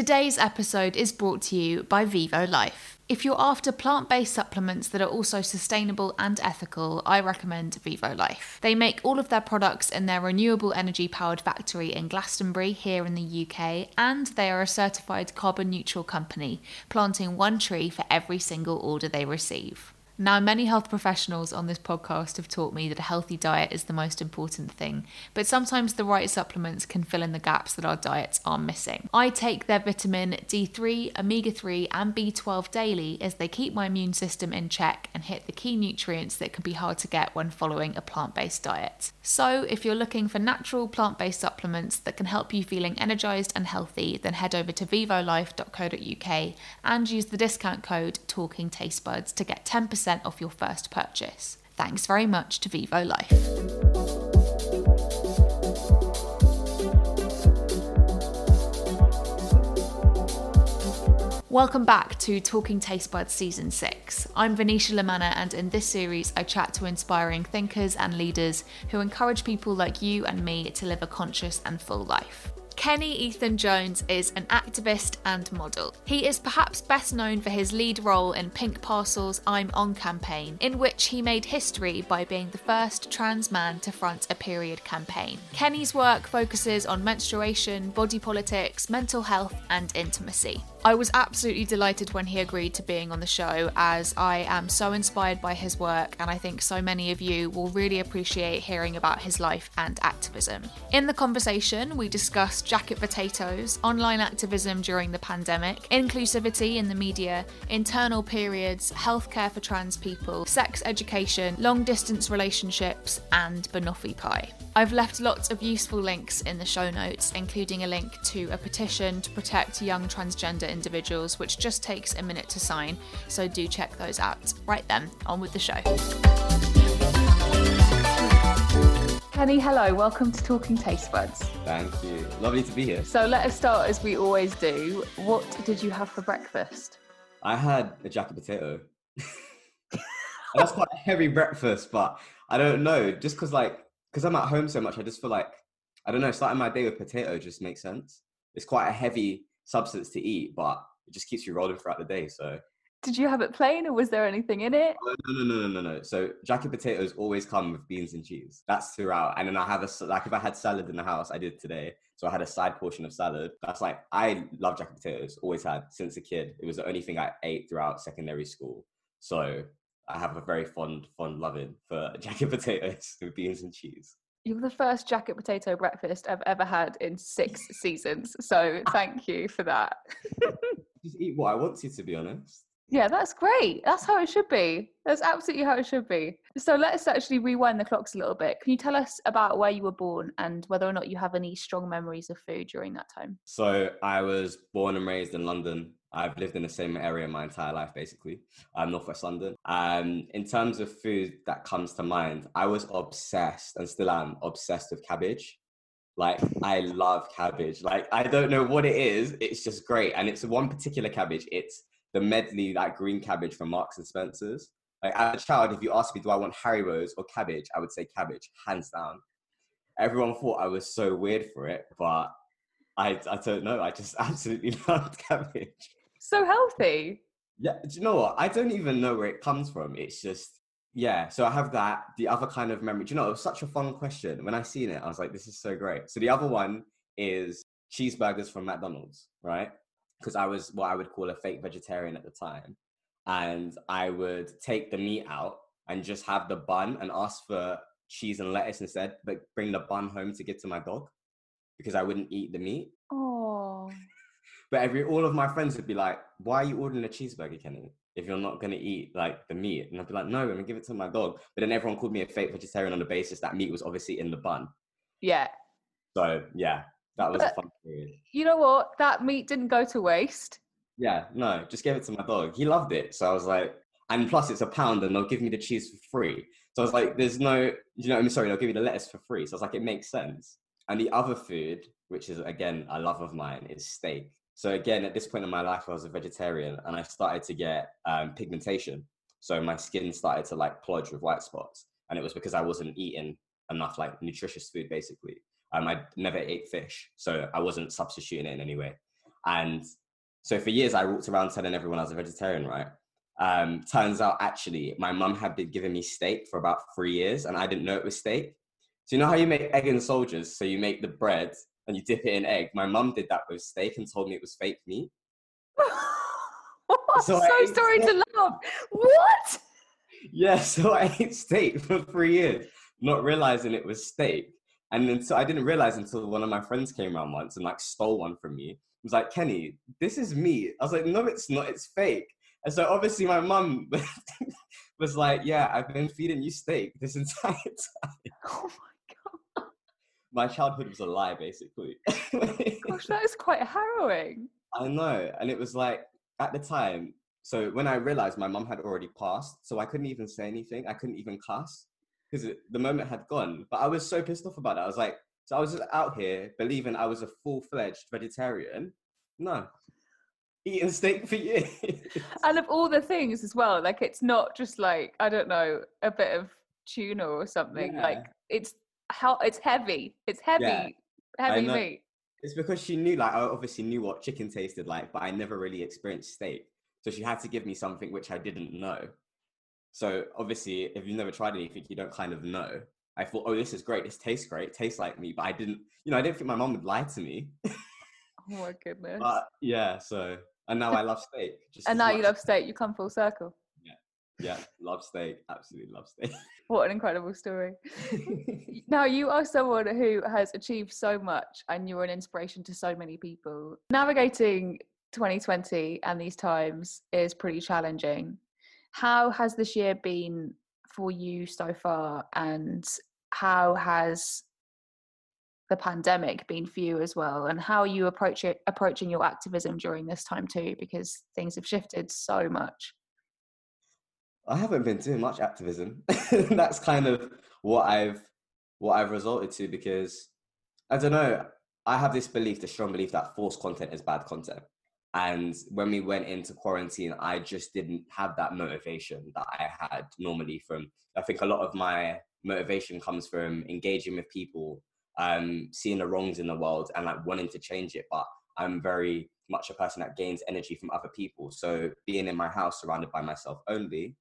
Today's episode is brought to you by Vivo Life. If you're after plant based supplements that are also sustainable and ethical, I recommend Vivo Life. They make all of their products in their renewable energy powered factory in Glastonbury, here in the UK, and they are a certified carbon neutral company, planting one tree for every single order they receive. Now, many health professionals on this podcast have taught me that a healthy diet is the most important thing, but sometimes the right supplements can fill in the gaps that our diets are missing. I take their vitamin D3, omega 3, and B12 daily as they keep my immune system in check and hit the key nutrients that can be hard to get when following a plant based diet. So, if you're looking for natural plant based supplements that can help you feeling energized and healthy, then head over to vivolife.co.uk and use the discount code TalkingTasteBuds to get 10% off your first purchase. Thanks very much to Vivo Life. Welcome back to Talking Taste Buds Season 6. I'm Venetia Lamanna, and in this series, I chat to inspiring thinkers and leaders who encourage people like you and me to live a conscious and full life. Kenny Ethan Jones is an activist and model. He is perhaps best known for his lead role in Pink Parcel's I'm On campaign, in which he made history by being the first trans man to front a period campaign. Kenny's work focuses on menstruation, body politics, mental health, and intimacy. I was absolutely delighted when he agreed to being on the show, as I am so inspired by his work, and I think so many of you will really appreciate hearing about his life and activism. In the conversation, we discussed jacket potatoes, online activism during the pandemic, inclusivity in the media, internal periods, healthcare for trans people, sex education, long distance relationships, and banoffee pie. I've left lots of useful links in the show notes, including a link to a petition to protect young transgender individuals, which just takes a minute to sign, so do check those out. Right then, on with the show. Kenny, hello, welcome to Talking Taste Buds. Thank you. Lovely to be here. So let us start as we always do. What did you have for breakfast? I had a jacket potato. That's quite a heavy breakfast, but I don't know. Just because, like, because I'm at home so much, I just feel like I don't know. Starting my day with potato just makes sense. It's quite a heavy substance to eat, but it just keeps you rolling throughout the day. So Did you have it plain or was there anything in it? Oh, no, no, no, no, no, no. So jacket potatoes always come with beans and cheese. That's throughout. And then I have a like if I had salad in the house, I did today. So I had a side portion of salad. That's like I love jacket potatoes. Always had since a kid. It was the only thing I ate throughout secondary school. So I have a very fond, fond loving for jacket potatoes with beans and cheese. You're the first jacket potato breakfast I've ever had in six seasons. So thank you for that. Just eat what I want to, to be honest. Yeah, that's great. That's how it should be. That's absolutely how it should be. So let's actually rewind the clocks a little bit. Can you tell us about where you were born and whether or not you have any strong memories of food during that time? So I was born and raised in London. I've lived in the same area my entire life, basically. I'm Northwest London. Um, in terms of food that comes to mind, I was obsessed and still am obsessed with cabbage. Like I love cabbage. Like I don't know what it is. It's just great, and it's one particular cabbage. It's the medley, that green cabbage from Marks and Spencers. Like as a child, if you asked me, do I want Haribo's or cabbage? I would say cabbage, hands down. Everyone thought I was so weird for it, but I I don't know. I just absolutely loved cabbage. So healthy. Yeah, do you know what? I don't even know where it comes from. It's just yeah. So I have that. The other kind of memory. Do you know? It was such a fun question. When I seen it, I was like, this is so great. So the other one is cheeseburgers from McDonald's, right? Because I was what I would call a fake vegetarian at the time, and I would take the meat out and just have the bun and ask for cheese and lettuce instead, but bring the bun home to give to my dog because I wouldn't eat the meat. Oh. But every all of my friends would be like, "Why are you ordering a cheeseburger, Kenny? If you're not gonna eat like the meat?" And I'd be like, "No, I'm gonna give it to my dog." But then everyone called me a fake vegetarian on the basis that meat was obviously in the bun. Yeah. So yeah, that was a fun period. You know what? That meat didn't go to waste. Yeah, no, just gave it to my dog. He loved it. So I was like, and plus it's a pound and they'll give me the cheese for free. So I was like, there's no, you know, I'm sorry, they'll give you the lettuce for free. So I was like, it makes sense. And the other food, which is again a love of mine, is steak. So again, at this point in my life, I was a vegetarian and I started to get um, pigmentation. So my skin started to like plodge with white spots. And it was because I wasn't eating enough like nutritious food basically. Um, I never ate fish, so I wasn't substituting it in any way. And so for years, I walked around telling everyone I was a vegetarian, right? Um, turns out actually, my mum had been giving me steak for about three years, and I didn't know it was steak. So you know how you make egg and soldiers? So you make the bread and you dip it in egg. My mum did that with steak and told me it was fake meat. I'm So so, sorry steak. to laugh. What? Yeah, so I ate steak for three years, not realizing it was steak. And then so I didn't realize until one of my friends came around once and like stole one from me. He was like, Kenny, this is meat. I was like, no, it's not, it's fake. And so obviously my mum was like, yeah, I've been feeding you steak this entire time. Oh My childhood was a lie, basically. gosh, that is quite harrowing. I know. And it was like at the time, so when I realized my mum had already passed, so I couldn't even say anything. I couldn't even cuss because the moment had gone. But I was so pissed off about it. I was like, so I was just out here believing I was a full fledged vegetarian. No. Eating steak for years. And of all the things as well, like it's not just like, I don't know, a bit of tuna or something. Yeah. Like it's how it's heavy. It's heavy, Yeah, heavy meat. It's because she knew, like, I obviously knew what chicken tasted like, but I never really experienced steak. So she had to give me something which I didn't know. So obviously, if you've never tried anything, you don't kind of know. I thought, oh, this is great. This tastes great. Tastes like me. But I didn't, you know, I didn't think my mom would lie to me. Oh my goodness. but yeah, so, and now I love steak. And now you love steak, you come full circle. Yeah, love steak. Absolutely love steak. What an incredible story. Now, you are someone who has achieved so much and you're an inspiration to so many people. Navigating 2020 and these times is pretty challenging. How has this year been for you so far? And how has the pandemic been for you as well? And how are you approach it, approaching your activism during this time too? Because things have shifted so much. I haven't been doing much activism. That's kind of what I've what I've resorted to because I don't know. I have this belief, the strong belief that forced content is bad content. And when we went into quarantine, I just didn't have that motivation that I had normally from I think a lot of my motivation comes from engaging with people, um, seeing the wrongs in the world and like wanting to change it. But I'm very much a person that gains energy from other people. So being in my house surrounded by myself only,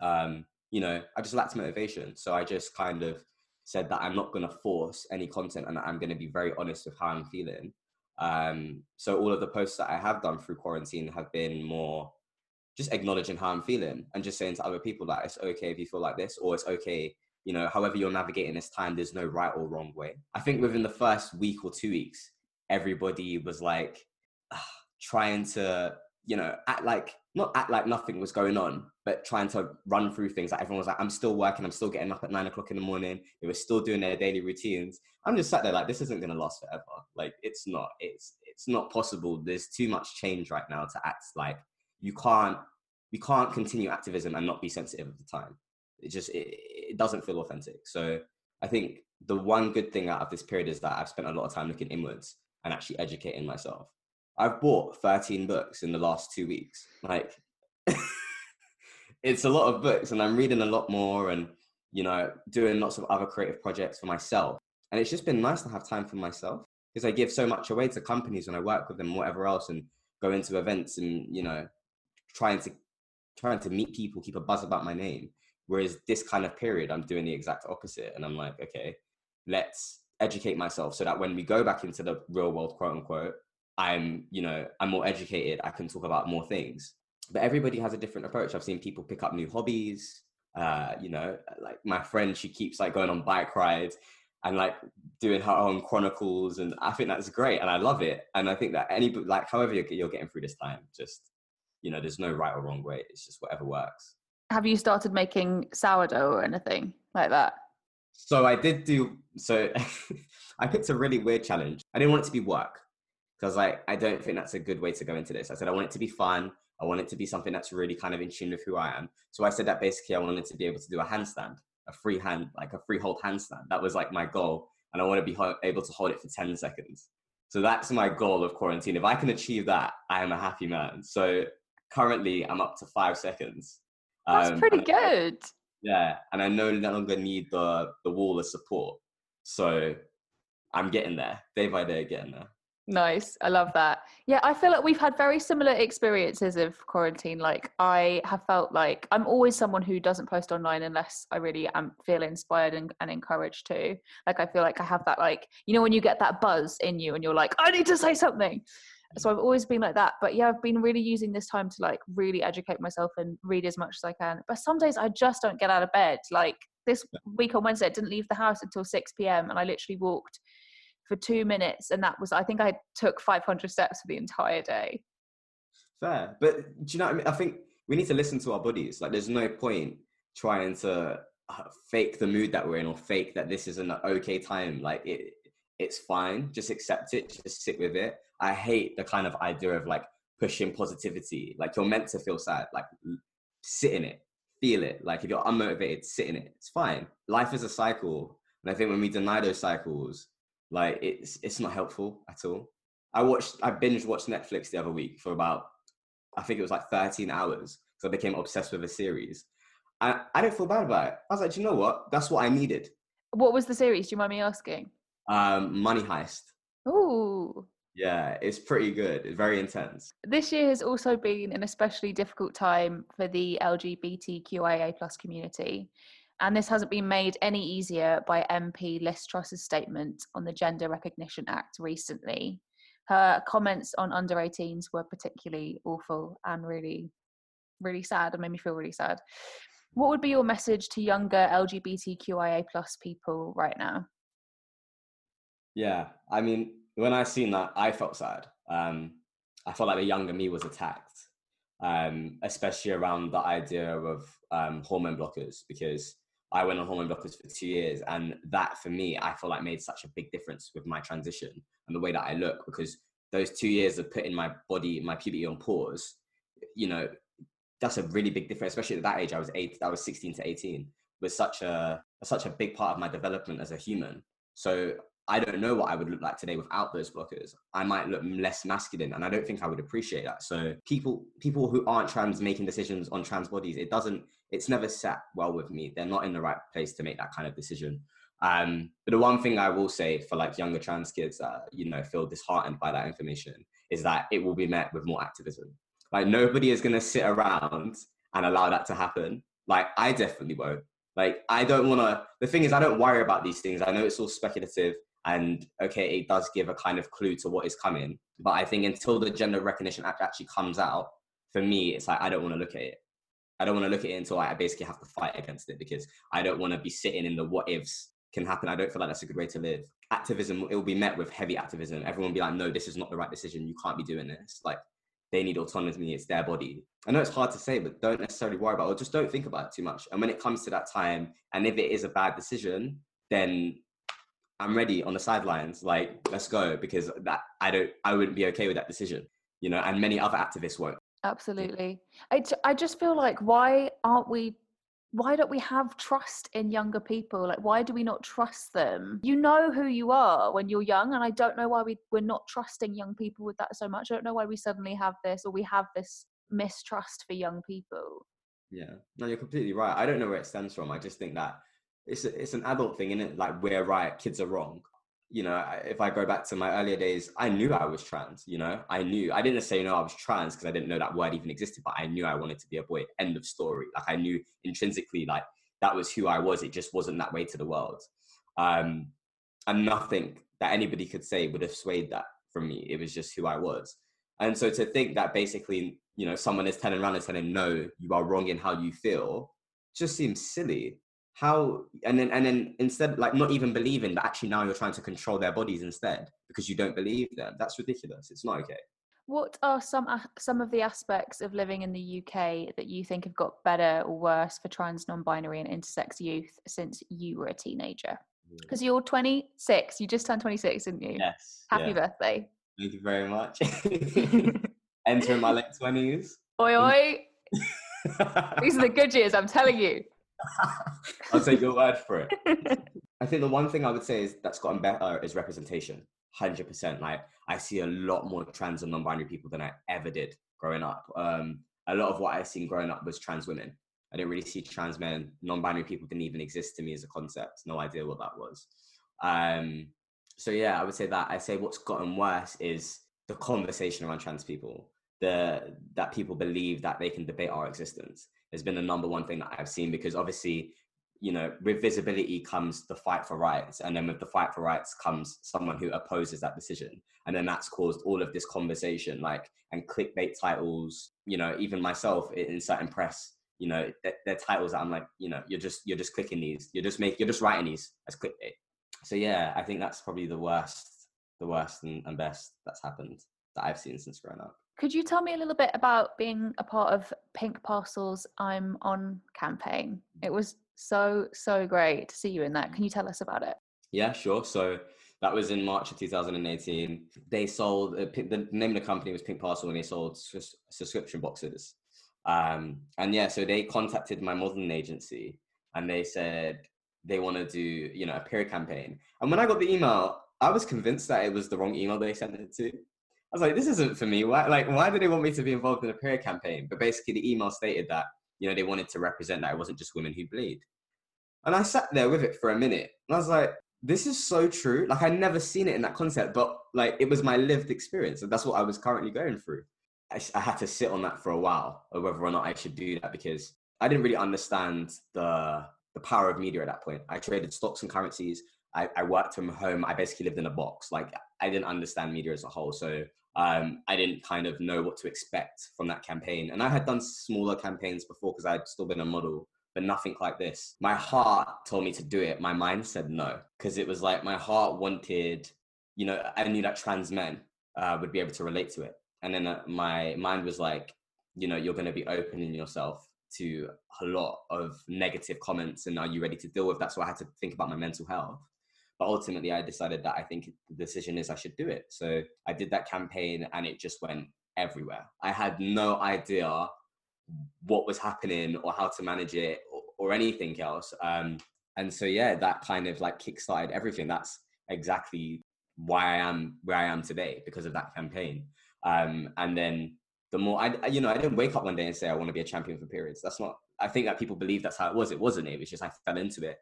um, you know, I just lacked motivation. So I just kind of said that I'm not going to force any content and I'm going to be very honest with how I'm feeling. Um, so all of the posts that I have done through quarantine have been more just acknowledging how I'm feeling and just saying to other people that it's okay if you feel like this, or it's okay, you know, however you're navigating this time, there's no right or wrong way. I think within the first week or two weeks, everybody was like ah, trying to, you know, act like not act like nothing was going on, but trying to run through things. Like everyone was like, I'm still working, I'm still getting up at nine o'clock in the morning. They were still doing their daily routines. I'm just sat there like this isn't gonna last forever. Like it's not, it's it's not possible. There's too much change right now to act like you can't you can't continue activism and not be sensitive at the time. It just it, it doesn't feel authentic. So I think the one good thing out of this period is that I've spent a lot of time looking inwards and actually educating myself. I've bought 13 books in the last two weeks. Like it's a lot of books and I'm reading a lot more and you know doing lots of other creative projects for myself. And it's just been nice to have time for myself because I give so much away to companies when I work with them, whatever else, and go into events and you know trying to trying to meet people, keep a buzz about my name. Whereas this kind of period, I'm doing the exact opposite, and I'm like, okay, let's educate myself so that when we go back into the real world, quote unquote, I'm you know I'm more educated. I can talk about more things. But everybody has a different approach. I've seen people pick up new hobbies. Uh, you know, like my friend, she keeps like going on bike rides and like doing her own chronicles and i think that's great and i love it and i think that any like however you're, you're getting through this time just you know there's no right or wrong way it's just whatever works Have you started making sourdough or anything like that? so i did do so I picked a really weird challenge. I didn't want it to be work because like I don't think that's a good way to go into this. I said I want it to be fun. I want it to be something that's really kind of in tune with who I am. So I said that basically I wanted to be able to do a handstand, a free hand, like a free hold handstand. That was like my goal, and I want to be ho- able to hold it for ten seconds. So that's my goal of quarantine. If I can achieve that, I am a happy man. So currently, I'm up to five seconds. That's Um, pretty and I- good. yeah, and I no longer need the the wall of support. So I'm getting there, day by day, getting there. Nice. I love that. Yeah, I feel like we've had very similar experiences of quarantine. Like, I have felt like I'm always someone who doesn't post online unless I really am feel inspired and, and encouraged to. Like, I feel like I have that, like, you know, when you get that buzz in you and you're like, I need to say something. So I've always been like that. But yeah, I've been really using this time to like really educate myself and read as much as I can. But some days I just don't get out of bed. Like, this week on Wednesday, I didn't leave the house until 6 p.m. and I literally walked for two minutes and that was i think i took 500 steps for the entire day Fair, but do you know what I mean? I think we need to listen to our bodies. Like, there's no point trying to uh, fake the mood that we're in or fake that this is an okay time. Like, it, it's fine. Just accept it. Just sit with it. I hate the kind of idea of like pushing positivity. Like, you're meant to feel sad. Like, sit in it, feel it. Like, if you're unmotivated, sit in it. It's fine. Life is a cycle, and I think when we deny those cycles, like, it's it's not helpful at all. I watched, I binge watched Netflix the other week for about I think it was like 13 hours. So I became obsessed with a series. I, I didn't feel bad about it. I was like, "Do you know what? That's what I needed. what was the series do you mind me asking Um, Money Heist. Ooh. Yeah, it's pretty good. It's very intense. This year has also been an especially difficult time for the LGBTQIA plus community. And this hasn't been made any easier by MP Liz Truss's statement on the Gender Recognition Act recently. Her comments on under 18s were particularly awful and really, really sad and made me feel really sad. What would be your message to younger LGBTQIA plus people right now? Yeah, I mean, when I seen that, I felt sad. Um, I felt like the younger me was attacked, um, especially around the idea of um, hormone blockers because I went on hormone blockers for two years, and that for me, I feel like made such a big difference with my transition and the way that I look because those two years of putting my body, my puberty on pause, you know, that's a really big difference. Especially at that age, I was eight, I was sixteen to eighteen, was such a such a big part of my development as a human. So I don't know what I would look like today without those blockers. I might look less masculine, and I don't think I would appreciate that. So people people who aren't trans making decisions on trans bodies, it doesn't. It's never sat well with me. They're not in the right place to make that kind of decision. Um, but the one thing I will say for like younger trans kids that you know feel disheartened by that information is that it will be met with more activism. Like nobody is going to sit around and allow that to happen. Like I definitely won't. Like I don't want to. The thing is, I don't worry about these things. I know it's all speculative, and okay, it does give a kind of clue to what is coming. But I think until the Gender Recognition Act actually comes out, for me, it's like I don't want to look at it. I don't want to look at it until I basically have to fight against it because I don't want to be sitting in the what ifs can happen. I don't feel like that's a good way to live. Activism, it will be met with heavy activism. Everyone will be like, no, this is not the right decision. You can't be doing this. Like, they need autonomy. It's their body. I know it's hard to say, but don't necessarily worry about it. Or just don't think about it too much. And when it comes to that time, and if it is a bad decision, then I'm ready on the sidelines. Like, let's go because that I don't, I wouldn't be okay with that decision. You know, and many other activists won't. Absolutely. I just feel like why aren't we why don't we have trust in younger people? Like why do we not trust them? You know who you are when you're young and I don't know why we we're not trusting young people with that so much. I don't know why we suddenly have this or we have this mistrust for young people. Yeah, no, you're completely right. I don't know where it stems from. I just think that it's a, it's an adult thing, isn't it? Like we're right, kids are wrong. You know, if I go back to my earlier days, I knew I was trans. You know, I knew. I didn't say no, I was trans because I didn't know that word even existed, but I knew I wanted to be a boy. End of story. Like I knew intrinsically, like that was who I was. It just wasn't that way to the world. Um, and nothing that anybody could say would have swayed that from me. It was just who I was. And so to think that basically, you know, someone is turning around and telling, no, you are wrong in how you feel, just seems silly. How and then and then instead, like not even believing that actually now you're trying to control their bodies instead because you don't believe them. That's ridiculous. It's not okay. What are some some of the aspects of living in the UK that you think have got better or worse for trans, non-binary and intersex youth since you were a teenager? Because you're 26. You just turned 26, didn't you? Yes. Happy yeah. birthday. Thank you very much. Entering my late twenties. Oi, oi. These are the good years, I'm telling you. I'll take your word for it. I think the one thing I would say is that's gotten better is representation. Hundred percent. Like I see a lot more trans and non-binary people than I ever did growing up. Um, a lot of what I've seen growing up was trans women. I didn't really see trans men. Non-binary people didn't even exist to me as a concept. No idea what that was. Um, so yeah, I would say that. I say what's gotten worse is the conversation around trans people. The that people believe that they can debate our existence has been the number one thing that I've seen because obviously, you know, with visibility comes the fight for rights, and then with the fight for rights comes someone who opposes that decision, and then that's caused all of this conversation, like and clickbait titles. You know, even myself in certain press, you know, they're, titles that I'm like, you know, you're just you're just clicking these, you're just make you're just writing these as clickbait. So yeah, I think that's probably the worst, the worst and, and best that's happened that I've seen since growing up. Could you tell me a little bit about being a part of Pink Parcels I'm On campaign? It was so, so great to see you in that. Can you tell us about it? Yeah, sure. So that was in March of 2018. They sold, uh, the name of the company was Pink Parcel and they sold subscription boxes. Um, and yeah, so they contacted my modeling agency and they said they want to do, you know, a period campaign. And when I got the email, I was convinced that it was the wrong email they sent it to. I was like, this isn't for me. Why, like, why do they want me to be involved in a prayer campaign? But basically, the email stated that you know they wanted to represent that it wasn't just women who bleed. And I sat there with it for a minute, and I was like, this is so true. Like, I never seen it in that concept, but like, it was my lived experience, and that's what I was currently going through. I, I had to sit on that for a while, or whether or not I should do that because I didn't really understand the the power of media at that point. I traded stocks and currencies. I, I worked from home. I basically lived in a box. Like I didn't understand media as a whole. So um, I didn't kind of know what to expect from that campaign. And I had done smaller campaigns before because I'd still been a model, but nothing like this. My heart told me to do it. My mind said no because it was like my heart wanted, you know, I knew that trans men uh, would be able to relate to it. And then uh, my mind was like, you know, you're going to be opening yourself to a lot of negative comments and are you ready to deal with that? So I had to think about my mental health. But ultimately, I decided that I think the decision is I should do it. So I did that campaign and it just went everywhere. I had no idea what was happening or how to manage it or, or anything else. Um, and so, yeah, that kind of like kickstarted everything. That's exactly why I am where I am today because of that campaign. Um, and then the more I, you know, I didn't wake up one day and say I want to be a champion for periods. That's not. I think that people believe that's how it was. It wasn't. It was just I fell into it,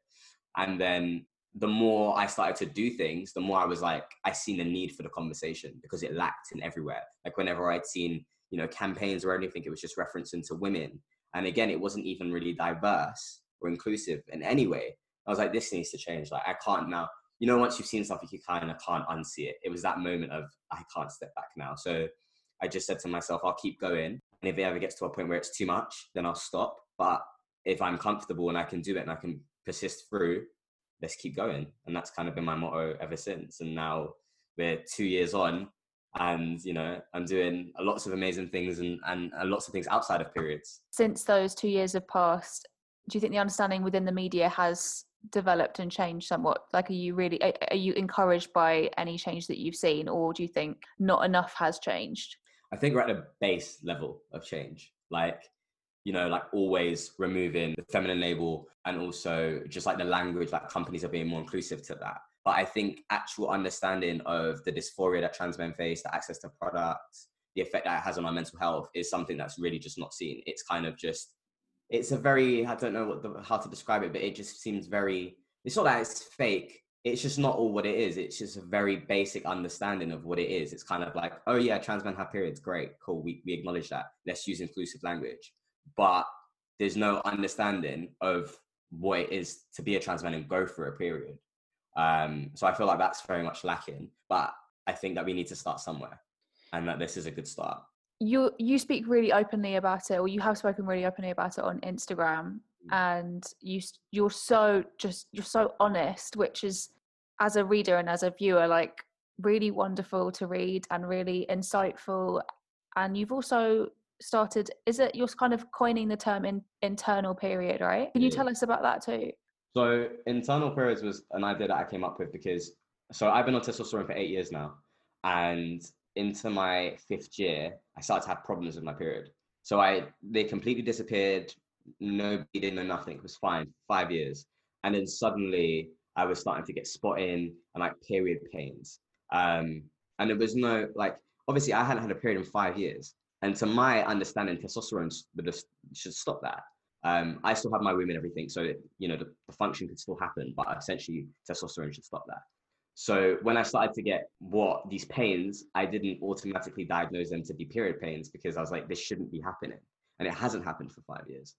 and then the more I started to do things, the more I was like, I seen the need for the conversation because it lacked in everywhere. Like whenever I'd seen, you know, campaigns or anything, it was just referencing to women. And again, it wasn't even really diverse or inclusive in any way. I was like, this needs to change. Like I can't now, you know, once you've seen something, you kind of can't unsee it. It was that moment of I can't step back now. So I just said to myself, I'll keep going. And if it ever gets to a point where it's too much, then I'll stop. But if I'm comfortable and I can do it and I can persist through, let's keep going. And that's kind of been my motto ever since. And now we're two years on and you know i'm doing lots of amazing things and, and, and lots of things outside of periods since those two years have passed do you think the understanding within the media has developed and changed somewhat like are you really are you encouraged by any change that you've seen or do you think not enough has changed i think we're at a base level of change like you know, like always removing the feminine label and also just like the language, like companies are being more inclusive to that. But I think actual understanding of the dysphoria that trans men face, the access to products, the effect that it has on our mental health is something that's really just not seen. It's kind of just, it's a very, I don't know what the, how to describe it, but it just seems very, it's not that it's fake. It's just not all what it is. It's just a very basic understanding of what it is. It's kind of like, oh yeah, trans men have periods. Great, cool. We, we acknowledge that. Let's use inclusive language but there's no understanding of what it is to be a trans man and go through a period. Um, so I feel like that's very much lacking. But I think that we need to start somewhere, and that this is a good start. You you speak really openly about it, or you have spoken really openly about it on Instagram, mm. and you you're so just you're so honest, which is as a reader and as a viewer like really wonderful to read and really insightful. And you've also started is it you're kind of coining the term in internal period right can you tell us about that too So internal periods was an idea that I came up with because so I've been on testosterone for eight years now, and into my fifth year, I started to have problems with my period. So I they completely disappeared. No bleeding, no nothing. It was fine. Five years, and then suddenly I was starting to get spotting and like period pains. Um, and there was no like obviously I hadn't had a period in five years, and to my understanding, testosterone should stop that. Um, I still have my womb and everything, so you know the, the function could still happen, but essentially testosterone should stop that. So when I started to get what these pains, I didn't automatically diagnose them to be period pains because I was like, this shouldn't be happening, and it hasn't happened for five years.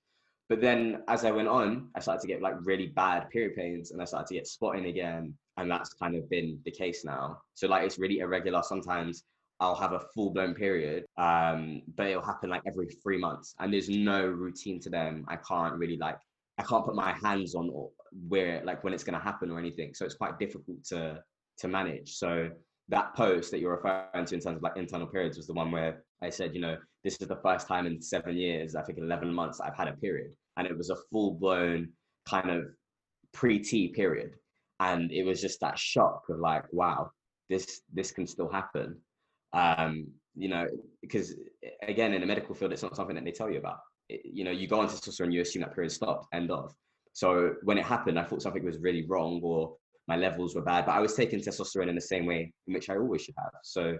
But then as I went on, I started to get like really bad period pains, and I started to get spotting again, and that's kind of been the case now. So like it's really irregular. Sometimes I'll have a full blown period, um, but it'll happen like every three months, and there's no routine to them. I can't really like I can't put my hands on or where like when it's going to happen or anything. So it's quite difficult to to manage. So that post that you're referring to in terms of like internal periods was the one where I said, you know, this is the first time in seven years, I think 11 months, I've had a period, and it was a full blown kind of pre T period, and it was just that shock of like, wow, this this can still happen um, you know, because again, in the medical field, it's not something that they tell you about. It, you know, you go on testosterone, you assume that period stopped, end of. So when it happened, I thought something was really wrong or my levels were bad, but I was taking testosterone in the same way in which I always should have. So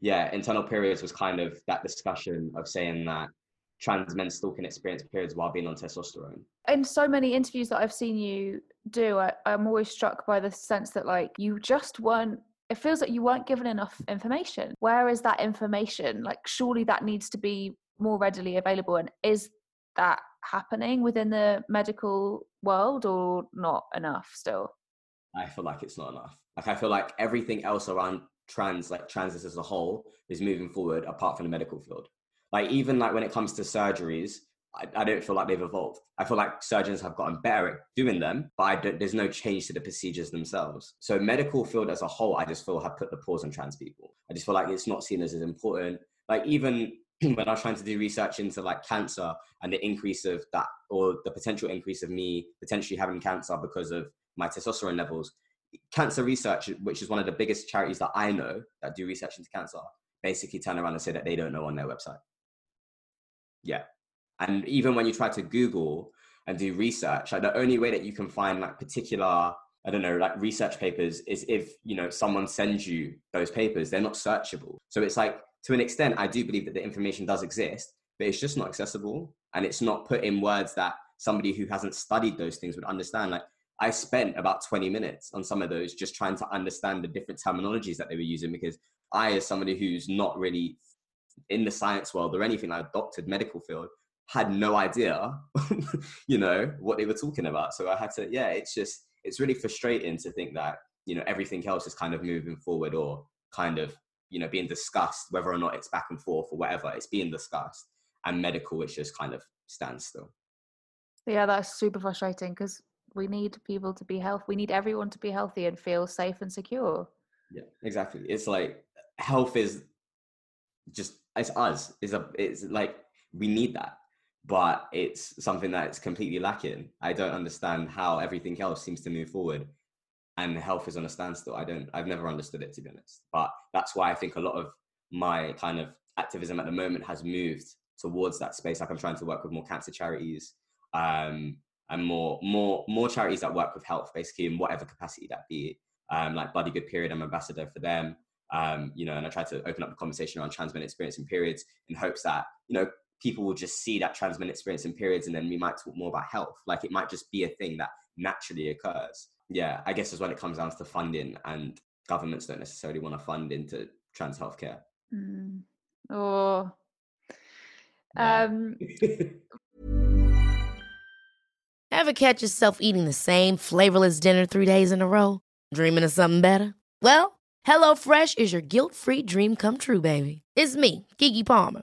yeah, internal periods was kind of that discussion of saying that trans men still can experience periods while being on testosterone. In so many interviews that I've seen you do, I, I'm always struck by the sense that like you just weren't it feels like you weren't given enough information. Where is that information? Like, surely that needs to be more readily available. And is that happening within the medical world or not enough still? I feel like it's not enough. Like, I feel like everything else around trans, like trans as a whole, is moving forward apart from the medical field. Like, even like when it comes to surgeries, I, I, don't feel like they've evolved. I feel like surgeons have gotten better at doing them, but there's no change to the procedures themselves. So medical field as a whole, I just feel have put the pause on trans people. I just feel like it's not seen as as important. Like even when I was trying to do research into like cancer and the increase of that, or the potential increase of me potentially having cancer because of my testosterone levels, cancer research, which is one of the biggest charities that I know that do research into cancer, basically turn around and say that they don't know on their website. Yeah, and even when you try to Google and do research, like the only way that you can find like particular, I don't know, like research papers is if, you know, someone sends you those papers, they're not searchable. So it's like, to an extent, I do believe that the information does exist, but it's just not accessible. And it's not put in words that somebody who hasn't studied those things would understand. Like I spent about 20 minutes on some of those just trying to understand the different terminologies that they were using because I, as somebody who's not really in the science world or anything like a doctored medical field, had no idea, you know, what they were talking about. So I had to, yeah, it's just, it's really frustrating to think that, you know, everything else is kind of moving forward or kind of, you know, being discussed, whether or not it's back and forth or whatever, it's being discussed. And medical, which just kind of stands still. Yeah, that's super frustrating because we need people to be healthy. We need everyone to be healthy and feel safe and secure. Yeah, exactly. It's like health is just it's us. It's a it's like we need that but it's something that's completely lacking. I don't understand how everything else seems to move forward and health is on a standstill. I don't, I've never understood it to be honest. But that's why I think a lot of my kind of activism at the moment has moved towards that space. Like I'm trying to work with more cancer charities um, and more, more, more charities that work with health, basically in whatever capacity that be. Um, like Bloody Good Period, I'm ambassador for them. Um, you know, and I try to open up the conversation around trans men experiencing periods in hopes that you know people will just see that trans men experience in periods and then we might talk more about health. Like it might just be a thing that naturally occurs. Yeah, I guess as when it comes down to funding and governments don't necessarily want to fund into trans healthcare. Mm. Oh. Um Ever catch yourself eating the same flavorless dinner three days in a row? Dreaming of something better? Well, HelloFresh is your guilt-free dream come true, baby. It's me, Keke Palmer.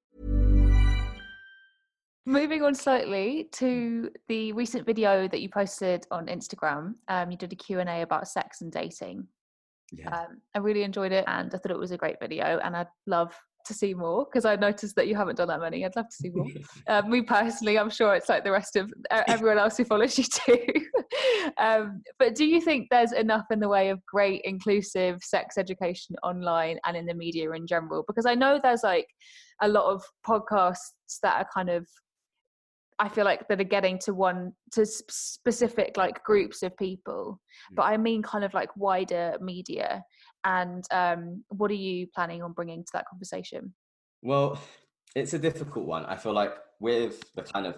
Moving on slightly to the recent video that you posted on Instagram, um, you did a Q&A about sex and dating. Yeah. Um, I really enjoyed it and I thought it was a great video and I'd love to see more because I noticed that you haven't done that many. I'd love to see more. um, me personally, I'm sure it's like the rest of everyone else who follows you too. um, but do you think there's enough in the way of great inclusive sex education online and in the media in general? Because I know there's like a lot of podcasts that are kind of I feel like that are getting to one to specific like groups of people, but I mean kind of like wider media. And um, what are you planning on bringing to that conversation? Well, it's a difficult one. I feel like with the kind of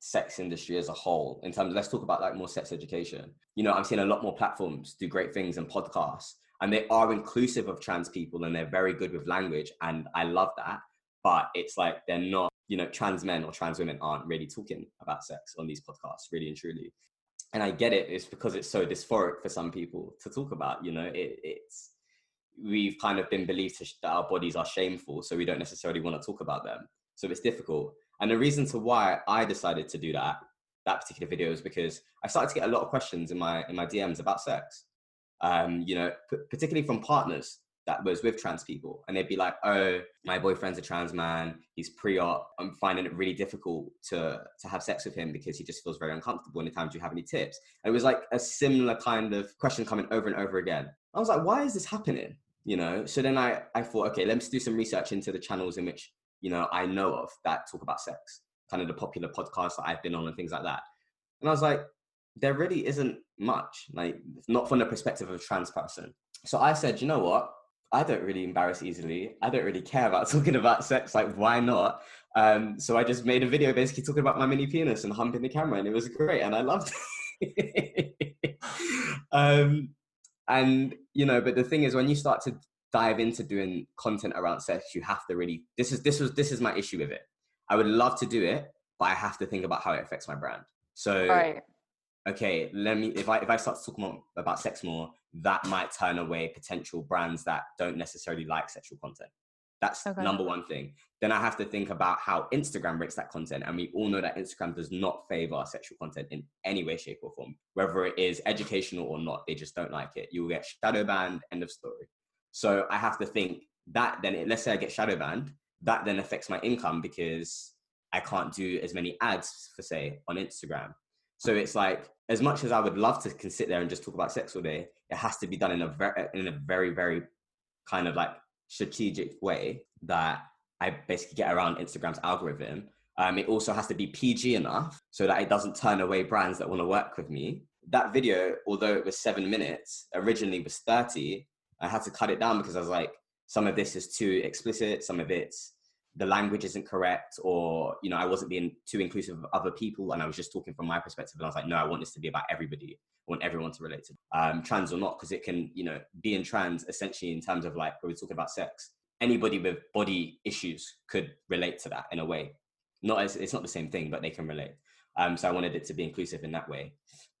sex industry as a whole, in terms of let's talk about like more sex education. You know, I'm seeing a lot more platforms do great things and podcasts, and they are inclusive of trans people and they're very good with language, and I love that. But it's like they're not, you know, trans men or trans women aren't really talking about sex on these podcasts, really and truly. And I get it. It's because it's so dysphoric for some people to talk about. You know, it, it's we've kind of been believed sh- that our bodies are shameful, so we don't necessarily want to talk about them. So it's difficult. And the reason to why I decided to do that that particular video is because I started to get a lot of questions in my in my DMs about sex. Um, you know, p- particularly from partners that was with trans people, and they'd be like, "Oh, my boyfriend's a trans man. He's pre-op. I'm finding it really difficult to to have sex with him because he just feels very uncomfortable. Anytime do you have any tips?" And it was like a similar kind of question coming over and over again. I was like, "Why is this happening?" You know. So then I I thought, okay, let's do some research into the channels in which you know I know of that talk about sex, kind of the popular podcasts that I've been on and things like that. And I was like, there really isn't much, like not from the perspective of a trans person. So I said, you know what? I don't really embarrass easily. I don't really care about talking about sex. Like, why not? Um, so I just made a video basically talking about my mini penis and humping the camera, and it was great, and I loved it. um, and you know, but the thing is, when you start to dive into doing content around sex, you have to really. This is this was this is my issue with it. I would love to do it, but I have to think about how it affects my brand. So Right. okay, let me if I if I start to talk about sex more, that might turn away potential brands that don't necessarily like sexual content. That's Okay. number one thing. Then I have to think about how Instagram rates that content. And we all know that Instagram does not favor sexual content in any way, shape, or form. Whether it is educational or not, they just don't like it. You will get shadow banned, end of story. So I have to think that then let's say I get shadow banned, that then affects my income because I can't do as many ads for say on Instagram. So it's like as much as I would love to can sit there and just talk about sex all day, it has to be done in a very in a very very kind of like strategic way that I basically get around Instagram's algorithm. Um, it also has to be PG enough so that it doesn't turn away brands that want to work with me. That video, although it was seven minutes, originally was 30. I had to cut it down because I was like, some of this is too explicit, some of it's the language isn't correct, or you know, I wasn't being too inclusive of other people, and I was just talking from my perspective. And I was like, no, I want this to be about everybody. I want everyone to relate to, um, trans or not, because it can, you know, being trans essentially in terms of like when we're talking about sex, anybody with body issues could relate to that in a way. Not as it's not the same thing, but they can relate. Um, so I wanted it to be inclusive in that way.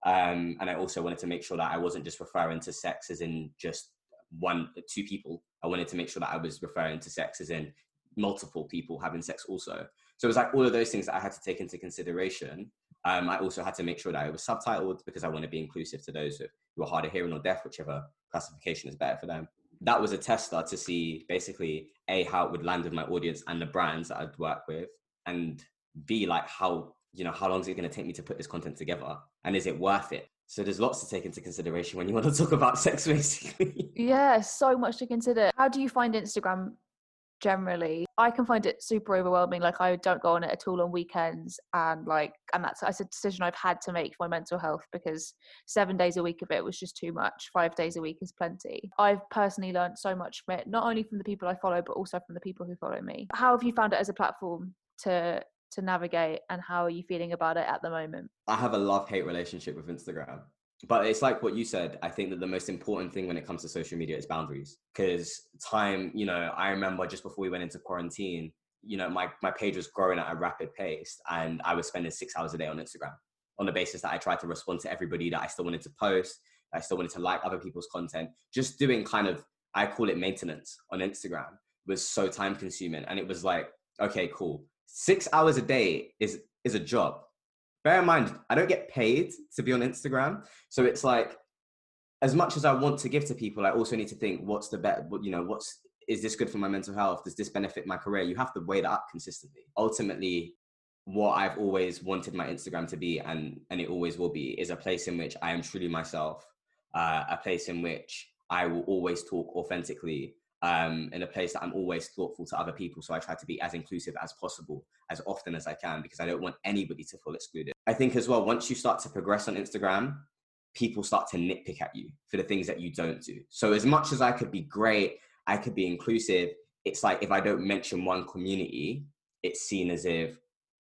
Um, and I also wanted to make sure that I wasn't just referring to sex as in just one, two people. I wanted to make sure that I was referring to sex as in multiple people having sex also. So it was like all of those things that I had to take into consideration. Um, I also had to make sure that it was subtitled because I want to be inclusive to those who are hard of hearing or deaf, whichever classification is better for them. That was a tester to see basically a how it would land with my audience and the brands that I'd work with, and b like how you know how long is it going to take me to put this content together, and is it worth it? So there's lots to take into consideration when you want to talk about sex, basically. Yeah, so much to consider. How do you find Instagram generally. I can find it super overwhelming. Like I don't go on it at all on weekends, and like, and that's that's a decision I've had to make for my mental health because seven days a week of it was just too much. Five days a week is plenty. I've personally learned so much from it, not only from the people I follow, but also from the people who follow me. How have you found it as a platform to to navigate, and how are you feeling about it at the moment? I have a love hate relationship with Instagram but it's like what you said i think that the most important thing when it comes to social media is boundaries. Because time you know i remember just before we went into quarantine you know my, my page was growing at a rapid pace and i was spending six hours a day on instagram on the basis that i tried to respond to everybody that i still wanted to post i still wanted to like other people's content. Just doing kind of i call it maintenance on instagram was so time consuming and it was like okay cool. Six hours a day is is a job bear in mind, I don't get paid to be on Instagram. So it's like, as much as I want to give to people, I also need to think, what's the better, you know, what's, is this good for my mental health? Does this benefit my career? You have to weigh that up consistently. Ultimately, what I've always wanted my Instagram to be, and, and it always will be, is a place in which I am truly myself, uh, a place in which I will always talk authentically, um, in a place that I'm always thoughtful to other people. So I try to be as inclusive as possible, as often as I can, because I don't want anybody to feel excluded. I think as well, once you start to progress on Instagram, people start to nitpick at you for the things that you don't do. So as much as I could be great, I could be inclusive, it's like if I don't mention one community, it's seen as if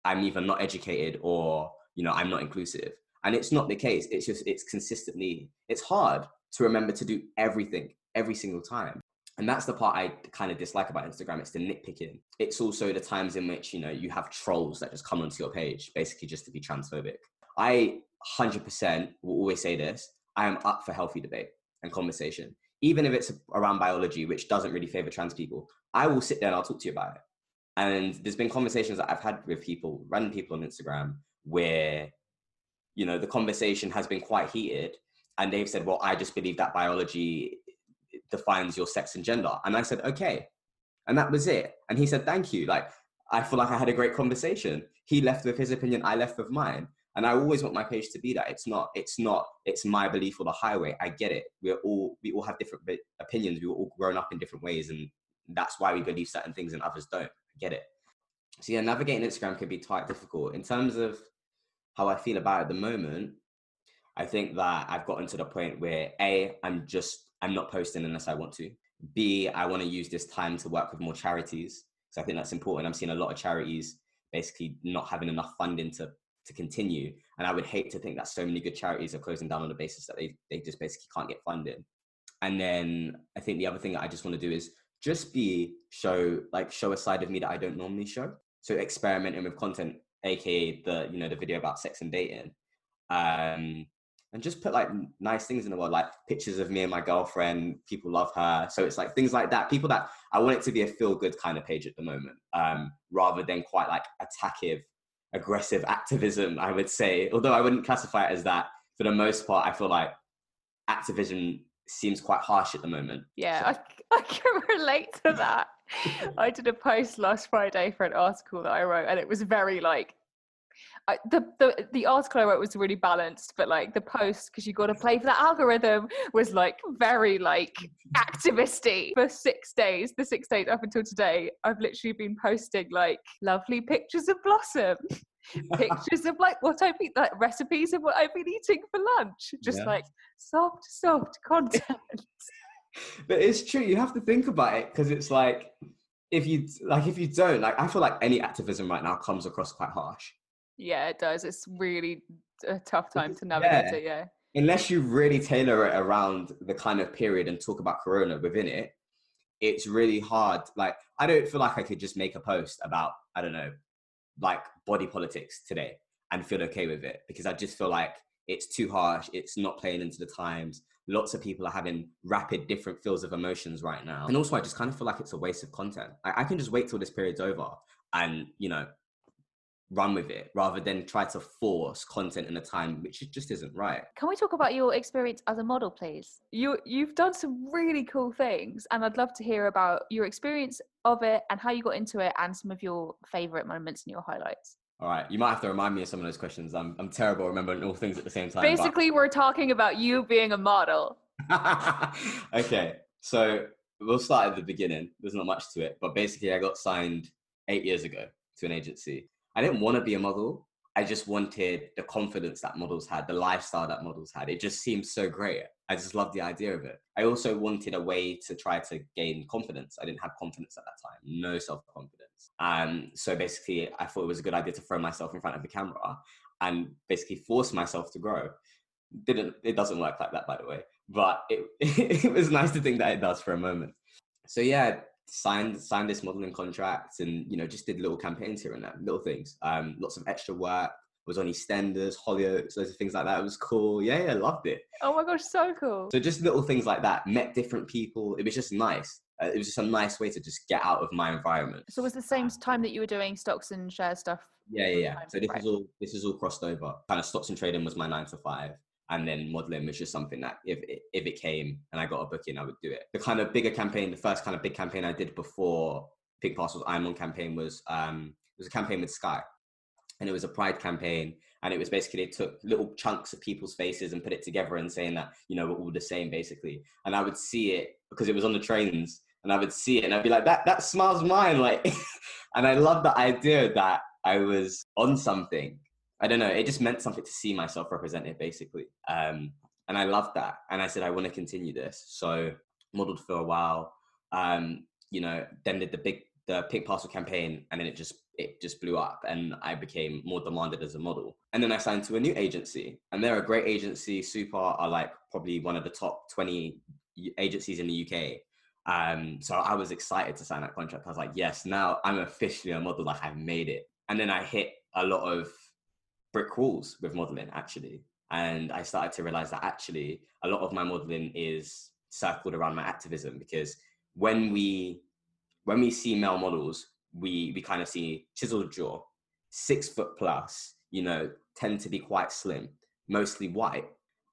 I'm either not educated or, you know, I'm not inclusive. And it's not the case. It's just, it's consistently, it's hard to remember to do everything every single time and that's the part I kind of dislike about Instagram. It's the nitpicking. It's also the times in which you know you have trolls that just come onto your page, basically just to be transphobic. I 100% will always say this: I am up for healthy debate and conversation, even if it's around biology, which doesn't really favor trans people. I will sit there and I'll talk to you about it. And there's been conversations that I've had with people, random people on Instagram, where you know the conversation has been quite heated, and they've said, "Well, I just believe that biology defines your sex and gender. And I said, okay. And that was it. And he said, thank you. Like, I feel like I had a great conversation. He left with his opinion, I left with mine. And I always want my page to be that. It's not, it's not, it's my belief or the highway. I get it. We're all, we all have different opinions. We were all grown up in different ways. And that's why we believe certain things and others don't. I get it. So yeah, navigating Instagram can be quite difficult. In terms of how I feel about it at the moment, I think that I've gotten to the point where A, I'm just I'm not posting unless I want to. B, I want to use this time to work with more charities. because I think that's important. I'm seeing a lot of charities basically not having enough funding to to continue. And I would hate to think that so many good charities are closing down on the basis that they, they just basically can't get funding. And then I think the other thing that I just want to do is just be show like show a side of me that I don't normally show. So experimenting with content, aka the you know the video about sex and dating. Um, and just put like nice things in the world, like pictures of me and my girlfriend. People love her, so it's like things like that. People that I want it to be a feel good kind of page at the moment, um, rather than quite like attackive, aggressive activism. I would say, although I wouldn't classify it as that. For the most part, I feel like activism seems quite harsh at the moment. Yeah, so. I, I can relate to that. I did a post last Friday for an article that I wrote, and it was very like I, the, the the article I wrote was really balanced, but like the post because you got to play for that algorithm was like very like activisty for six days. The six days up until today, I've literally been posting like lovely pictures of blossom, pictures of like what I've eaten, like recipes of what I've been eating for lunch, just yeah. like soft, soft content. but it's true. You have to think about it because it's like if you like if you don't like i feel like any activism right now comes across quite harsh yeah, it does. It's really a tough time to navigate yeah. it. Yeah. Unless you really tailor it around the kind of period and talk about Corona within it, it's really hard. Like, I don't feel like I could just make a post about, I don't know, like body politics today and feel okay with it because I just feel like it's too harsh. It's not playing into the times. Lots of people are having rapid, different feels of emotions right now. And also, I just kind of feel like it's a waste of content. I, I can just wait till this period's over and, you know, run with it rather than try to force content in a time which just isn't right. Can we talk about your experience as a model, please? You you've done some really cool things, and I'd love to hear about your experience of it and how you got into it, and some of your favorite moments and your highlights. All right, you might have to remind me of some of those questions. I'm I'm terrible remembering all things at the same time. Basically, but... we're talking about you being a model. okay, so we'll start at the beginning. There's not much to it, but basically, I got signed eight years ago to an agency. I didn't want to be a model. I just wanted the confidence that models had, the lifestyle that models had. It just seemed so great. I just loved the idea of it. I also wanted a way to try to gain confidence. I didn't have confidence at that time, no self confidence. Um, so basically, I thought it was a good idea to throw myself in front of the camera and basically force myself to grow. Didn't it doesn't work like that, by the way, but it it was nice to think that it does for a moment. So yeah, signed signed this modeling contract and you know just did little campaigns here and there little things um lots of extra work was on EastEnders, Hollyoaks, those things like that. It was cool. Yeah, yeah, loved it. Oh my gosh, so cool. So just little things like that. Met different people. It was just nice. Uh, it was just a nice way to just get out of my environment. So it was the same time that you were doing stocks and share stuff? Yeah, yeah, yeah. So this right. is all this is all crossed over. Kind of stocks and trading was my nine to five and then modeling was just something that if it, if it came and I got a booking, I would do it. The kind of bigger campaign, the first kind of big campaign I did before Pink Parcels I'm on campaign was um, it was a campaign with Sky, and it was a Pride campaign, and it was basically they took little chunks of people's faces and put it together and saying that you know we're all the same basically, and I would see it because it was on the trains. And I would see it and I'd be like, that, that smile's mine. Like, and I love the idea that I was on something I don't know. It just meant something to see myself represented, basically. Um, and I loved that. And I said, I want to continue this. So modeled for a while. Um, you know, then did the big the pink parcel campaign, and then it just it just blew up, and I became more demanded as a model. And then I signed to a new agency, and they're a great agency. Super are like probably one of the top twenty agencies in the UK. Um, so I was excited to sign that contract. I was like, yes, now I'm officially a model. Like I've made it. And then I hit a lot of brick walls with modeling actually. And I started to realize that actually a lot of my modeling is circled around my activism because when we when we see male models, we we kind of see chiseled jaw, six foot plus, you know, tend to be quite slim, mostly white,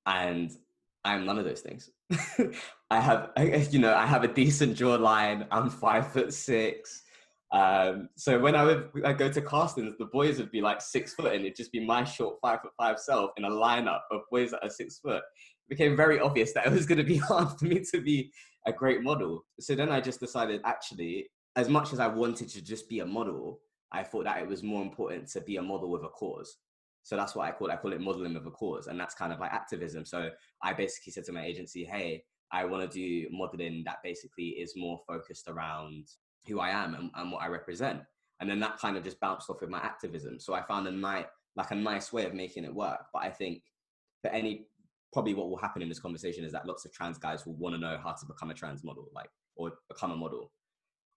and I'm none of those things. I have, you know, I have a decent jawline. I'm five foot six. Um, so when I would I go to castings, the boys would be like six foot, and it'd just be my short five foot five self in a lineup of boys that are six foot. It became very obvious that it was going to be hard for me to be a great model. So then I just decided, actually, as much as I wanted to just be a model, I thought that it was more important to be a model with a cause. So that's what I call. I call it modeling with a cause, and that's kind of like activism. So I basically said to my agency, "Hey, I want to do modeling that basically is more focused around who I am and, and what I represent. And then that kind of just bounced off with my activism. So I found a nice, like a nice way of making it work. But I think for any, probably what will happen in this conversation is that lots of trans guys will want to know how to become a trans model, like, or become a model.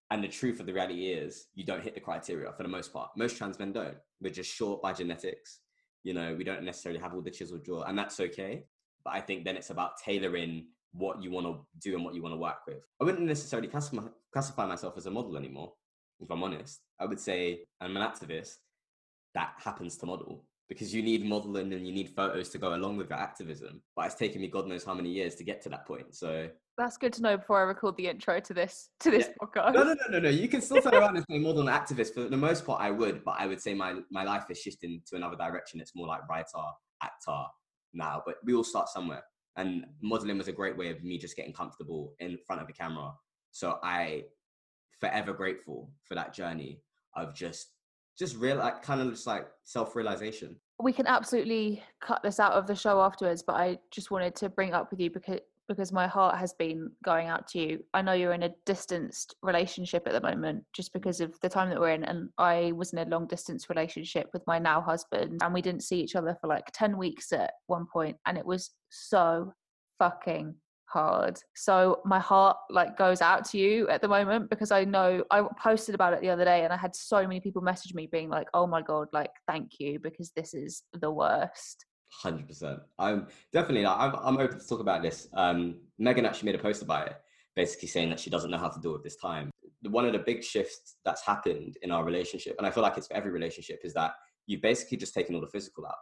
And the truth of the reality is, you don't hit the criteria for the most part. Most trans men don't. We're just short by genetics. You know, we don't necessarily have all the chiseled jaw, and that's okay. But I think then it's about tailoring what you want to do and what you want to work with. I wouldn't necessarily classify, myself as a model anymore, if I'm honest. I would say I'm an activist that happens to model because you need modeling and you need photos to go along with that activism. But it's taken me God knows how many years to get to that point. So that's good to know before I record the intro to this to this yeah. podcast. No, no, no, no, no. You can still turn around and say model and activist. For the most part, I would, but I would say my my life is shifting to another direction. It's more like writer, actor now. But we all start somewhere and modeling was a great way of me just getting comfortable in front of the camera. So i forever grateful for that journey of just just real like kind of just like self-realization. We can absolutely cut this out of the show afterwards but i just wanted to bring up with you because because my heart has been going out to you. I know you're in a distanced relationship at the moment just mm. because of the time that we're in. And I was in a long distance relationship with my now husband, and we didn't see each other for like 10 weeks at one point, and it was so fucking hard. So my heart like goes out to you at the moment because I know I posted about it the other day and I had so many people message me being like, "Oh my god, like thank you because this is the worst." Hundred percent. I'm definitely. I'm, I'm open to talk about this. Um, Megan actually made a post about it, basically saying that she doesn't know how to deal with this time. One of the big shifts that's happened in our relationship, and I feel like it's for every relationship, is that you've basically just taken all the physical out.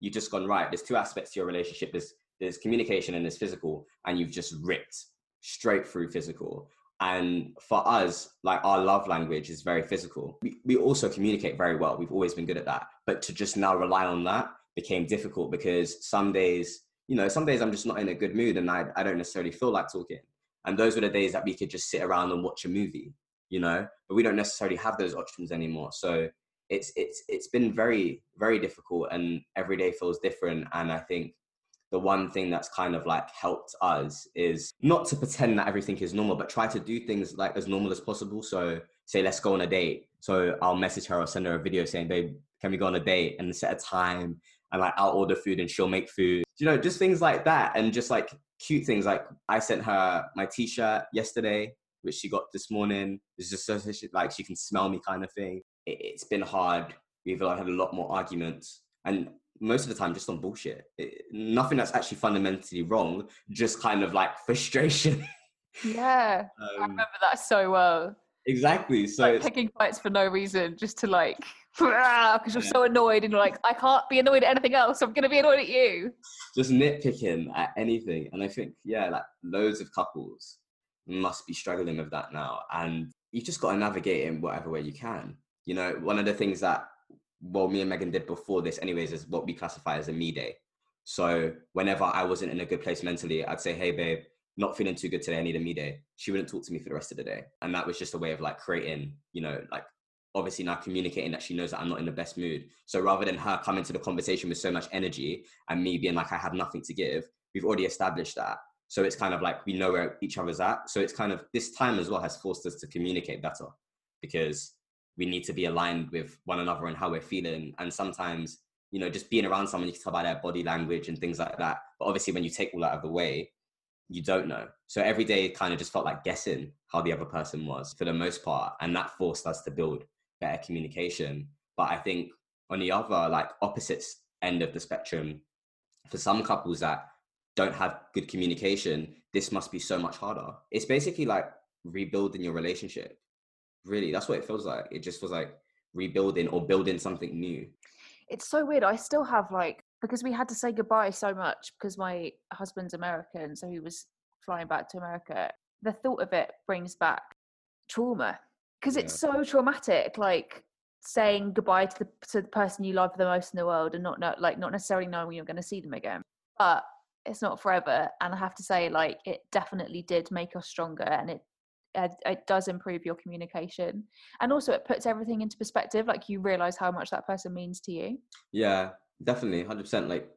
You've just gone right. There's two aspects to your relationship. There's there's communication and there's physical, and you've just ripped straight through physical. And for us, like our love language is very physical. We, we also communicate very well. We've always been good at that. But to just now rely on that became difficult because some days, you know, some days I'm just not in a good mood and I, I don't necessarily feel like talking. And those were the days that we could just sit around and watch a movie, you know. But we don't necessarily have those options anymore. So it's it's it's been very very difficult, and every day feels different. And I think the one thing that's kind of like helped us is not to pretend that everything is normal, but try to do things like as normal as possible. So say let's go on a date. So I'll message her or send her a video saying, babe, can we go on a date and set a time and like I'll order food and she'll make food. You know, just things like that and just like cute things. Like I sent her my t-shirt yesterday, which she got this morning. It's just so she, like she can smell me kind of thing. It, has been hard. We've like, had a lot more arguments and most of the time just on bullshit. It, nothing that's actually fundamentally wrong, just kind of like frustration. Yeah, um, I remember that so well. Exactly. So like picking fights for no reason, just to like, Ah, because you're yeah. so annoyed and you're like, I can't be annoyed at anything else. So I'm gonna be annoyed at you. Just nitpicking at anything, and I think yeah, like loads of couples must be struggling with that now, and you've just got to navigate in whatever way you can. You know, one of the things that well, me and Megan did before this, anyways, is what we classify as a me day. So whenever I wasn't in a good place mentally, I'd say, "Hey, babe, not feeling too good today. I need a me day. She wouldn't talk to me for the rest of the day. And that was just a way of like creating, you know, like obviously now communicating that she knows that I'm not in the best mood. So rather than her coming to the conversation with so much energy and me being like, I have nothing to give, we've already established that. So it's kind of like we know where each other's at. So it's kind of this time as well has forced us to communicate better because we need to be aligned with one another and how we're feeling. And sometimes, you know, just being around someone, you can tell by their body language and things like that. But obviously, when you take all that out of the way, you don't know. So every day kind of just felt like guessing how the other person was for the most part. And that forced us to build better communication. But I think on the other, like opposites end of the spectrum, for some couples that don't have good communication, this must be so much harder. It's basically like rebuilding your relationship. Really, that's what it feels like. It just feels like rebuilding or building something new. It's so weird. I still have like because we had to say goodbye so much because my husband's American, so he was flying back to America. The thought of it brings back trauma because it's yeah. so traumatic. Like saying goodbye to the to the person you love the most in the world and not know, like not necessarily knowing when you're going to see them again. But it's not forever, and I have to say, like it definitely did make us stronger, and it it, it does improve your communication and also it puts everything into perspective like you realize how much that person means to you yeah definitely, hundred percent. Like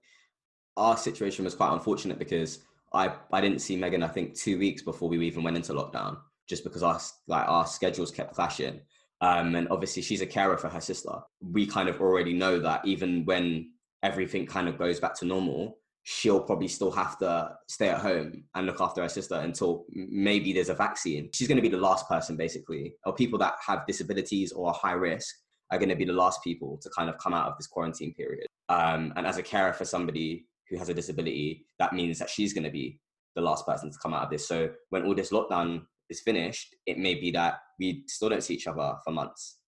our situation was quite unfortunate because I I didn't see Megan. I think two weeks before we even went into lockdown, just because our like our schedules kept clashing. Um, and obviously she's a carer for her sister. We kind of already know that even when everything kind of goes back to normal, she'll probably still have to stay at home and look after her sister until maybe there's a vaccine. She's going to be the last person, basically, or people that have disabilities or are high risk are going to be the last people to kind of come out of this quarantine period. Um, and as a carer for somebody who has a disability, that means that she's going to be the last person to come out of this. So when all this lockdown is finished, it may be that we still don't see each other for months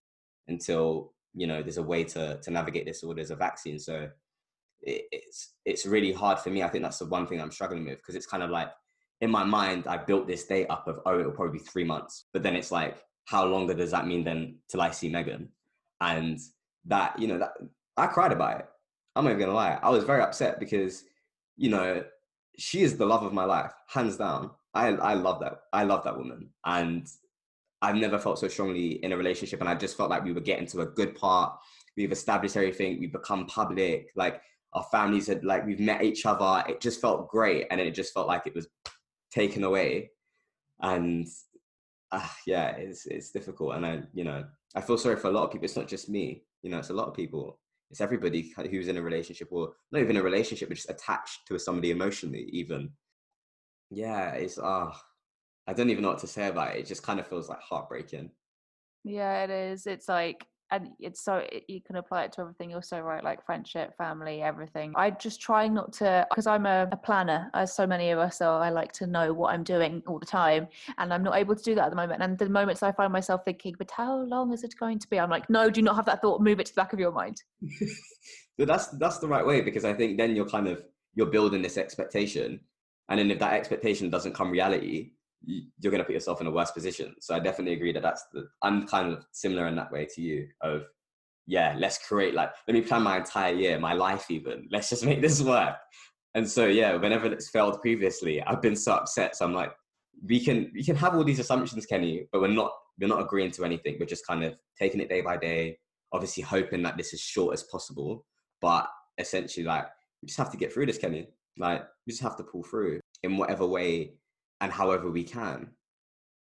until you know there's a way to to navigate this or there's a vaccine. So it, it's it's really hard for me. I think that's the one thing I'm struggling with because it's kind of like in my mind I built this date up of oh it'll probably be three months, but then it's like how longer does that mean then till I see Megan? And that you know that I cried about it. I'm not even gonna lie. I was very upset because, you know, she is the love of my life, hands down. I I love that. I love that woman, and I've never felt so strongly in a relationship. And I just felt like we were getting to a good part. We've established everything. We've become public. Like our families had like we've met each other. It just felt great, and it just felt like it was taken away. And uh, yeah, it's it's difficult. And I you know I feel sorry for a lot of people. It's not just me. You know, it's a lot of people it's everybody who's in a relationship or not even a relationship but just attached to somebody emotionally even yeah it's ah uh, i don't even know what to say about it it just kind of feels like heartbreaking. Yeah it is it's like and it's so you can apply it to everything you're so right like friendship family everything. I just trying not to because i'm a, a, planner as so many of us are i like to know what i'm doing all the time and i'm not able to do that at the moment and the moments i find myself thinking but how long is it going to be? I'm like no do not have that thought move it to the back of your mind. That's that's the right way because i think then you're kind of you're building this expectation and then if that expectation doesn't come reality you're going to put yourself in a worse position. So I definitely agree that that's the, I'm kind of similar in that way to you of, yeah, let's create like, let me plan my entire year, my life even, let's just make this work. And so, yeah, whenever it's failed previously, I've been so upset. So I'm like, we can we can have all these assumptions, Kenny, but we're not we're not agreeing to anything. We're just kind of taking it day by day, obviously hoping that this is short as possible. But essentially, like we just have to get through this, Kenny. Like we just have to pull through in whatever way and however we can.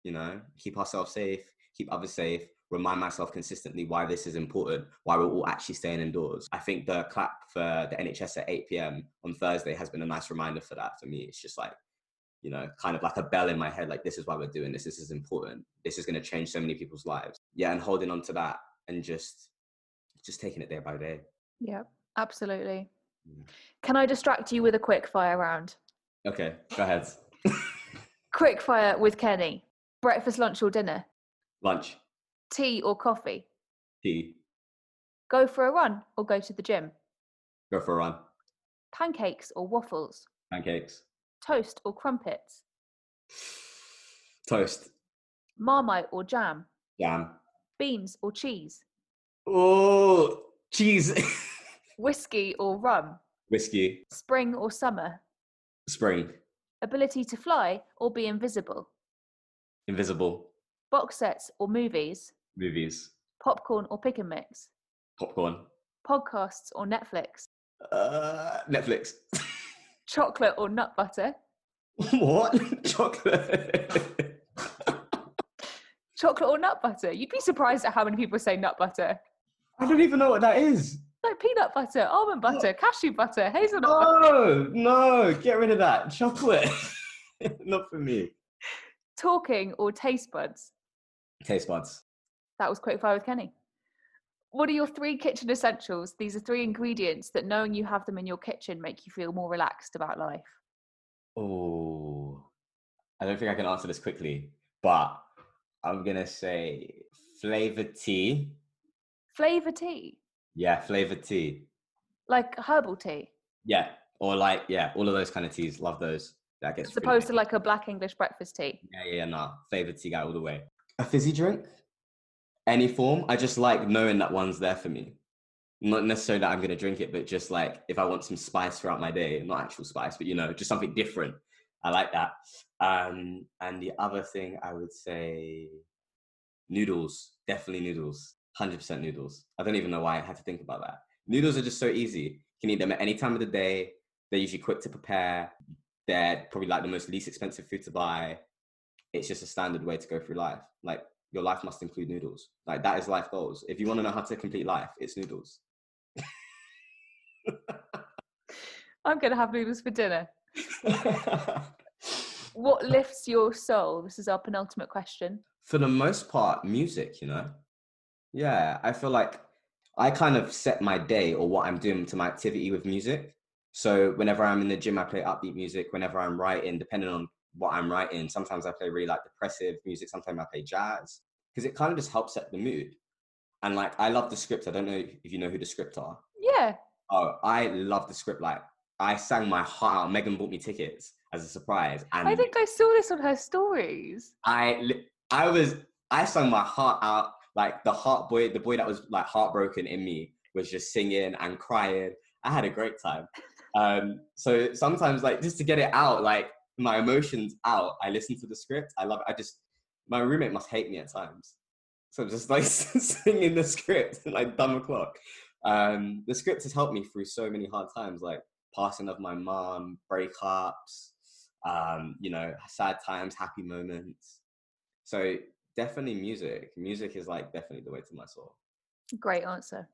You know, keep ourselves safe, keep others safe, remind myself consistently why this is important, why we're all actually staying indoors. I think the clap for the NHS at 8 p.m. on Thursday has been a nice reminder for that for me. It's just like, you know, kind of like a bell in my head, like this is why we're doing this. This is important. This is going to change so many people's lives. Yeah, and holding on to that and just just taking it day by day. Yeah, absolutely. Can I distract you with a quick fire round? Okay, go ahead. Quick fire with Kenny. Breakfast, lunch, or dinner? Lunch, Tea or coffee? tea, Go for a run or go to the gym? go for a run. Pancakes or waffles? Pancakes, Toast or crumpets? toast, Marmite or jam? jam. Beans or cheese? Oh, cheese. Whiskey or rum? Whiskey, Spring or summer? spring, Ability to fly or be invisible? invisible, Box sets or movies? movies, Popcorn or pick and mix? popcorn, Podcasts or Netflix? uh, Netflix. Chocolate or nut butter? what? Chocolate. Chocolate or nut butter? You'd be surprised at how many people say nut butter. I don't even know what that is. Like peanut butter, almond butter, cashew butter, hazelnut butter. No, no, get rid of that. Chocolate. Not for me. Talking or taste buds? Taste buds. That was quick fire with Kenny. What are your three kitchen essentials? These are three ingredients that knowing you have them in your kitchen make you feel more relaxed about life. Oh, I don't think I can answer this quickly, but I'm gonna say flavored tea. Flavor tea, Yeah, flavored tea. like herbal tea, Yeah, or like yeah, all of those kind of teas. Love those. That gets as opposed to like a black English breakfast tea. Yeah, yeah, yeah, nah. Flavored tea guy all the way. A fizzy drink? Any form? I just like knowing that one's there for me. Not necessarily that I'm gonna drink it, but just like if I want some spice throughout my day, not actual spice, but you know, just something different. I like that. Um, and the other thing I would say noodles. Definitely noodles. 100% noodles. I don't even know why I had to think about that. Noodles are just so easy. You can eat them at any time of the day. They're usually quick to prepare. They're probably like the most least expensive food to buy. It's just a standard way to go through life. Like your life must include noodles. Like that is life goals. If you want to know how to complete life, it's noodles. I'm going to have noodles for dinner. What lifts your soul? This is our penultimate question. for the most part, music, you know? Yeah, I feel like I kind of set my day or what I'm doing to my activity with music. So whenever I'm in the gym, I play upbeat music. Whenever I'm writing, depending on what I'm writing, sometimes I play really like depressive music. Sometimes I play jazz because it kind of just helps set the mood. And like, I love the script. I don't know if you know who the script are. Yeah. Oh, I love the script. Like, I sang my heart out. Megan bought me tickets as a surprise, and I think I saw this on her stories. I I was I sang my heart out like the heart boy the boy that was like heartbroken in me was just singing and crying. I had a great time. Um, so sometimes like just to get it out, like my emotions out, I listen to the script. I love it. I just my roommate must hate me at times. So I'm just like singing the script like dumb o'clock. Um, the script has helped me through so many hard times, like passing of my mom, breakups, um, you know, sad times, happy moments. So definitely music. Music is like definitely the way to my soul. Great answer.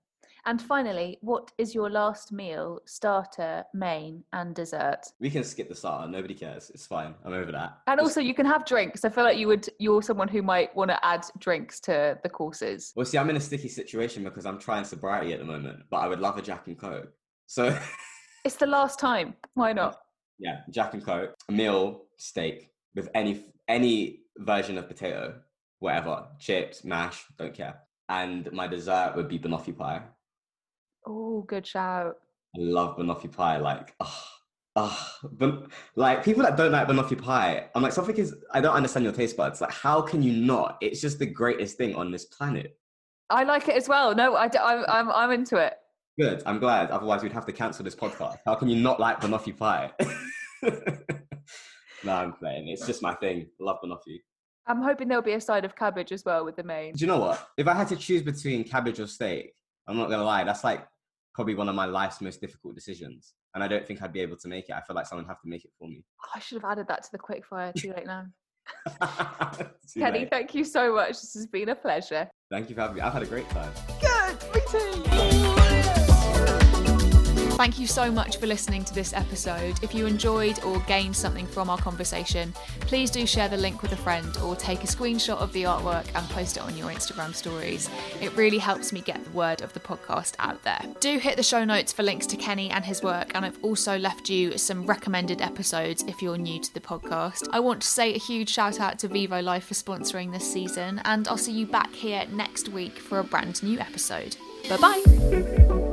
And finally, what is your last meal, starter, main, and dessert? We can skip the starter. Nobody cares. It's fine. I'm over that. And also, you can have drinks. I feel like you would. You're someone who might want to add drinks to the courses. well, see, I'm in a sticky situation because I'm trying sobriety at the moment, but I would love a Jack and Coke. So It's the last time. Why not? yeah, Jack and Coke, meal, steak with any any version of potato, whatever, chips, mash, don't care. And my dessert would be banoffee pie. Oh, good shout. I love banoffee pie. Like, ah, ah, but like people that don't like banoffee pie, I'm like, something is. I don't understand your taste buds. Like, how can you not? It's just the greatest thing on this planet. I like it as well. No, I, am I'm, I'm into it. Good. I'm glad. Otherwise, we'd have to cancel this podcast. How can you not like banoffee pie? no, I'm playing. It's just my thing. Love banoffee. I'm hoping there'll be a side of cabbage as well with the main. Do you know what? If I had to choose between cabbage or steak, I'm not gonna lie, that's like probably one of my life's most difficult decisions. And I don't think I'd be able to make it. I feel like someone have to make it for me. Oh, I should have added that to the quickfire. Too late now. Kenny, late. thank you so much. This has been a pleasure. Thank you for having me. I've had a great time. Good, Thank you so much for listening to this episode. If you enjoyed or gained something from our conversation, please do share the link with a friend or take a screenshot of the artwork and post it on your Instagram stories. It really helps me get the word of the podcast out there. Do hit the show notes for links to Kenny and his work, and I've also left you some recommended episodes if you're new to the podcast. I want to say a huge shout out to Vivo Life for sponsoring this season, and I'll see you back here next week for a brand new episode. Bye bye.